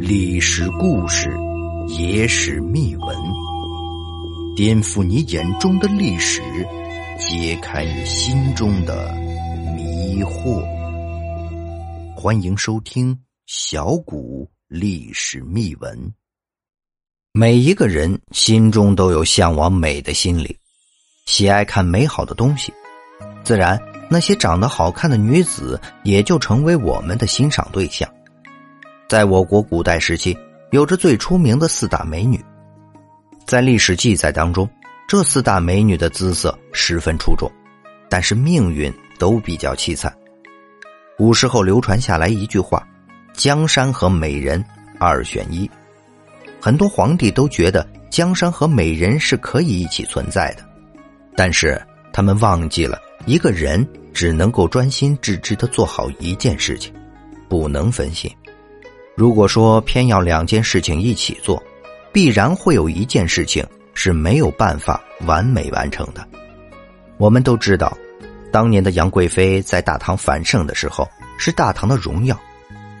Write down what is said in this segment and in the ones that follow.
历史故事，野史秘闻，颠覆你眼中的历史，揭开你心中的迷惑。欢迎收听小谷历史秘闻。每一个人心中都有向往美的心理，喜爱看美好的东西，自然那些长得好看的女子也就成为我们的欣赏对象。在我国古代时期，有着最出名的四大美女。在历史记载当中，这四大美女的姿色十分出众，但是命运都比较凄惨。古时候流传下来一句话：“江山和美人二选一。”很多皇帝都觉得江山和美人是可以一起存在的，但是他们忘记了，一个人只能够专心致志的做好一件事情，不能分心。如果说偏要两件事情一起做，必然会有一件事情是没有办法完美完成的。我们都知道，当年的杨贵妃在大唐繁盛的时候是大唐的荣耀，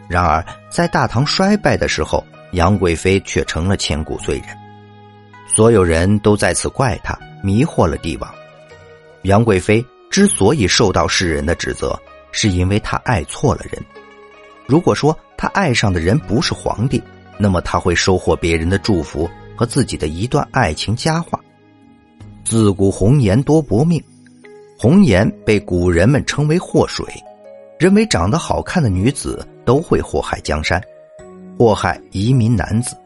然而在大唐衰败的时候，杨贵妃却成了千古罪人。所有人都在此怪她迷惑了帝王。杨贵妃之所以受到世人的指责，是因为他爱错了人。如果说他爱上的人不是皇帝，那么他会收获别人的祝福和自己的一段爱情佳话。自古红颜多薄命，红颜被古人们称为祸水，认为长得好看的女子都会祸害江山，祸害移民男子。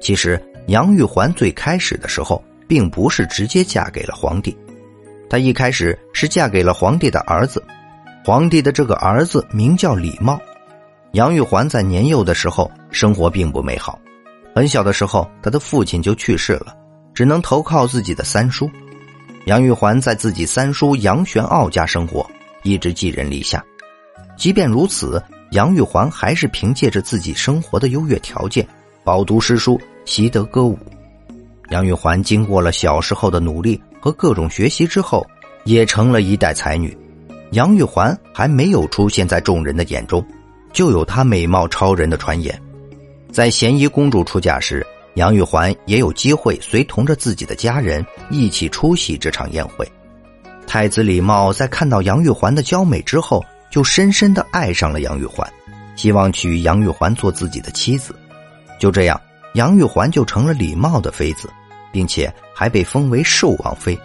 其实杨玉环最开始的时候，并不是直接嫁给了皇帝，她一开始是嫁给了皇帝的儿子，皇帝的这个儿子名叫李茂。杨玉环在年幼的时候生活并不美好，很小的时候，他的父亲就去世了，只能投靠自己的三叔。杨玉环在自己三叔杨玄傲家生活，一直寄人篱下。即便如此，杨玉环还是凭借着自己生活的优越条件，饱读诗书，习得歌舞。杨玉环经过了小时候的努力和各种学习之后，也成了一代才女。杨玉环还没有出现在众人的眼中。就有她美貌超人的传言，在咸宜公主出嫁时，杨玉环也有机会随同着自己的家人一起出席这场宴会。太子李茂在看到杨玉环的娇美之后，就深深的爱上了杨玉环，希望娶杨玉环做自己的妻子。就这样，杨玉环就成了李茂的妃子，并且还被封为寿王妃。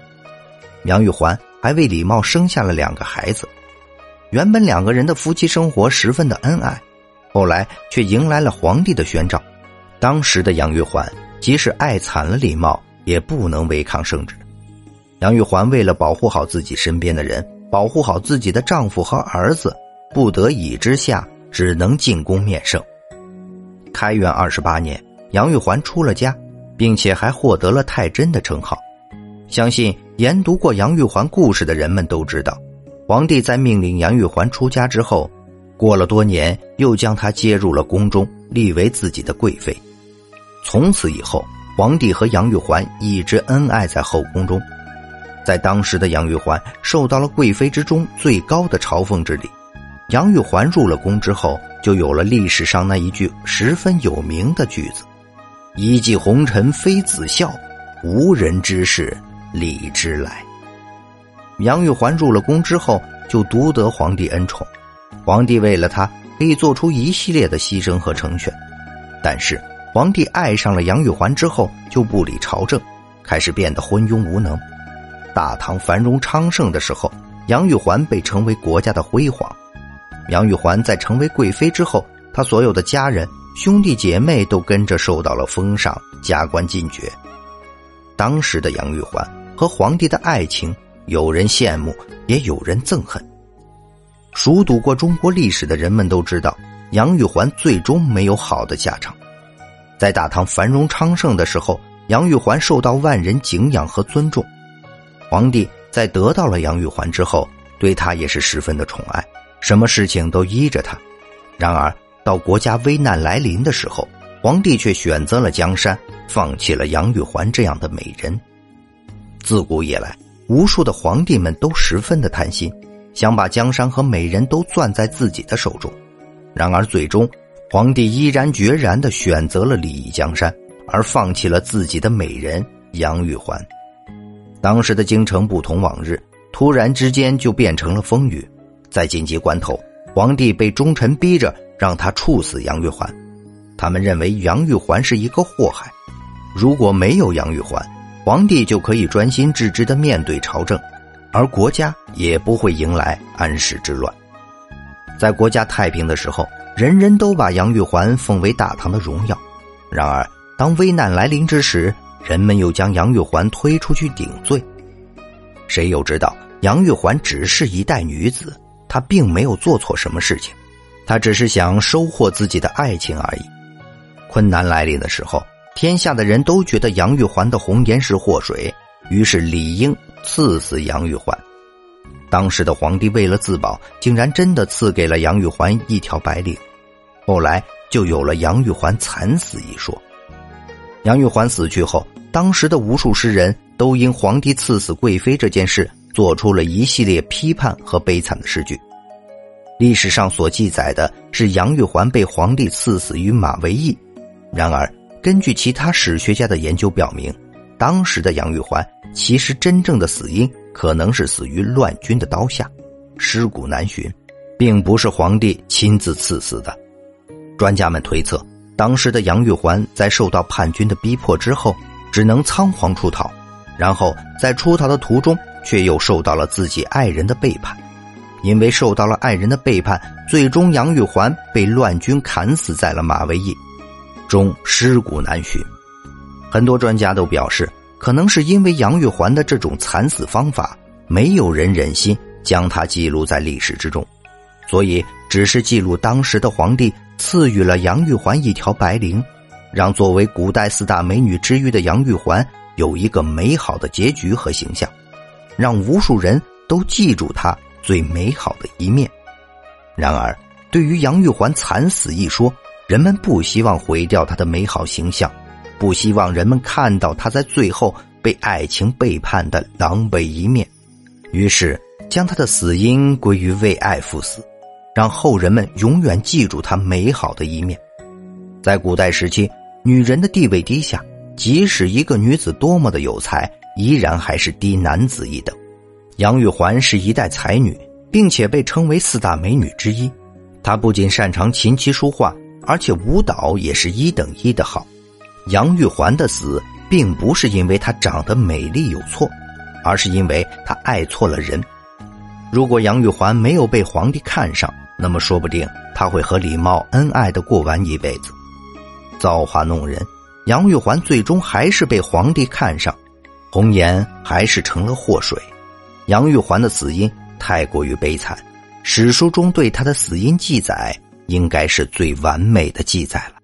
杨玉环还为李茂生下了两个孩子。原本两个人的夫妻生活十分的恩爱，后来却迎来了皇帝的宣召。当时的杨玉环即使爱惨了李茂，也不能违抗圣旨。杨玉环为了保护好自己身边的人，保护好自己的丈夫和儿子，不得已之下，只能进宫面圣。开元二十八年，杨玉环出了家，并且还获得了太真的称号。相信研读过杨玉环故事的人们都知道。皇帝在命令杨玉环出家之后，过了多年，又将她接入了宫中，立为自己的贵妃。从此以后，皇帝和杨玉环一直恩爱在后宫中。在当时的杨玉环受到了贵妃之中最高的朝奉之礼。杨玉环入了宫之后，就有了历史上那一句十分有名的句子：“一骑红尘妃子笑，无人知是李之来。”杨玉环入了宫之后，就独得皇帝恩宠。皇帝为了她，可以做出一系列的牺牲和成全。但是，皇帝爱上了杨玉环之后，就不理朝政，开始变得昏庸无能。大唐繁荣昌盛的时候，杨玉环被称为国家的辉煌。杨玉环在成为贵妃之后，她所有的家人、兄弟姐妹都跟着受到了封赏、加官进爵。当时的杨玉环和皇帝的爱情。有人羡慕，也有人憎恨。熟读过中国历史的人们都知道，杨玉环最终没有好的下场。在大唐繁荣昌盛的时候，杨玉环受到万人敬仰和尊重。皇帝在得到了杨玉环之后，对她也是十分的宠爱，什么事情都依着她。然而，到国家危难来临的时候，皇帝却选择了江山，放弃了杨玉环这样的美人。自古以来。无数的皇帝们都十分的贪心，想把江山和美人都攥在自己的手中。然而最终，皇帝毅然决然的选择了利益江山，而放弃了自己的美人杨玉环。当时的京城不同往日，突然之间就变成了风雨。在紧急关头，皇帝被忠臣逼着让他处死杨玉环。他们认为杨玉环是一个祸害，如果没有杨玉环，皇帝就可以专心致志的面对朝政，而国家也不会迎来安史之乱。在国家太平的时候，人人都把杨玉环奉为大唐的荣耀。然而，当危难来临之时，人们又将杨玉环推出去顶罪。谁又知道杨玉环只是一代女子，她并没有做错什么事情，他只是想收获自己的爱情而已。困难来临的时候，天下的人都觉得杨玉环的红颜是祸水，于是理应赐死杨玉环。当时的皇帝为了自保，竟然真的赐给了杨玉环一条白绫，后来就有了杨玉环惨死一说。杨玉环死去后，当时的无数诗人都因皇帝赐死贵妃这件事，做出了一系列批判和悲惨的诗句。历史上所记载的是杨玉环被皇帝赐死于马嵬驿。然而，根据其他史学家的研究表明，当时的杨玉环其实真正的死因可能是死于乱军的刀下，尸骨难寻，并不是皇帝亲自赐死的。专家们推测，当时的杨玉环在受到叛军的逼迫之后，只能仓皇出逃，然后在出逃的途中却又受到了自己爱人的背叛，因为受到了爱人的背叛，最终杨玉环被乱军砍死在了马嵬驿。中尸骨难寻，很多专家都表示，可能是因为杨玉环的这种惨死方法，没有人忍心将它记录在历史之中，所以只是记录当时的皇帝赐予了杨玉环一条白绫，让作为古代四大美女之一的杨玉环有一个美好的结局和形象，让无数人都记住她最美好的一面。然而，对于杨玉环惨死一说，人们不希望毁掉她的美好形象，不希望人们看到她在最后被爱情背叛的狼狈一面，于是将他的死因归于为爱赴死，让后人们永远记住他美好的一面。在古代时期，女人的地位低下，即使一个女子多么的有才，依然还是低男子一等。杨玉环是一代才女，并且被称为四大美女之一。她不仅擅长琴棋书画。而且舞蹈也是一等一的好。杨玉环的死，并不是因为她长得美丽有错，而是因为她爱错了人。如果杨玉环没有被皇帝看上，那么说不定她会和李茂恩爱的过完一辈子。造化弄人，杨玉环最终还是被皇帝看上，红颜还是成了祸水。杨玉环的死因太过于悲惨，史书中对她的死因记载。应该是最完美的记载了。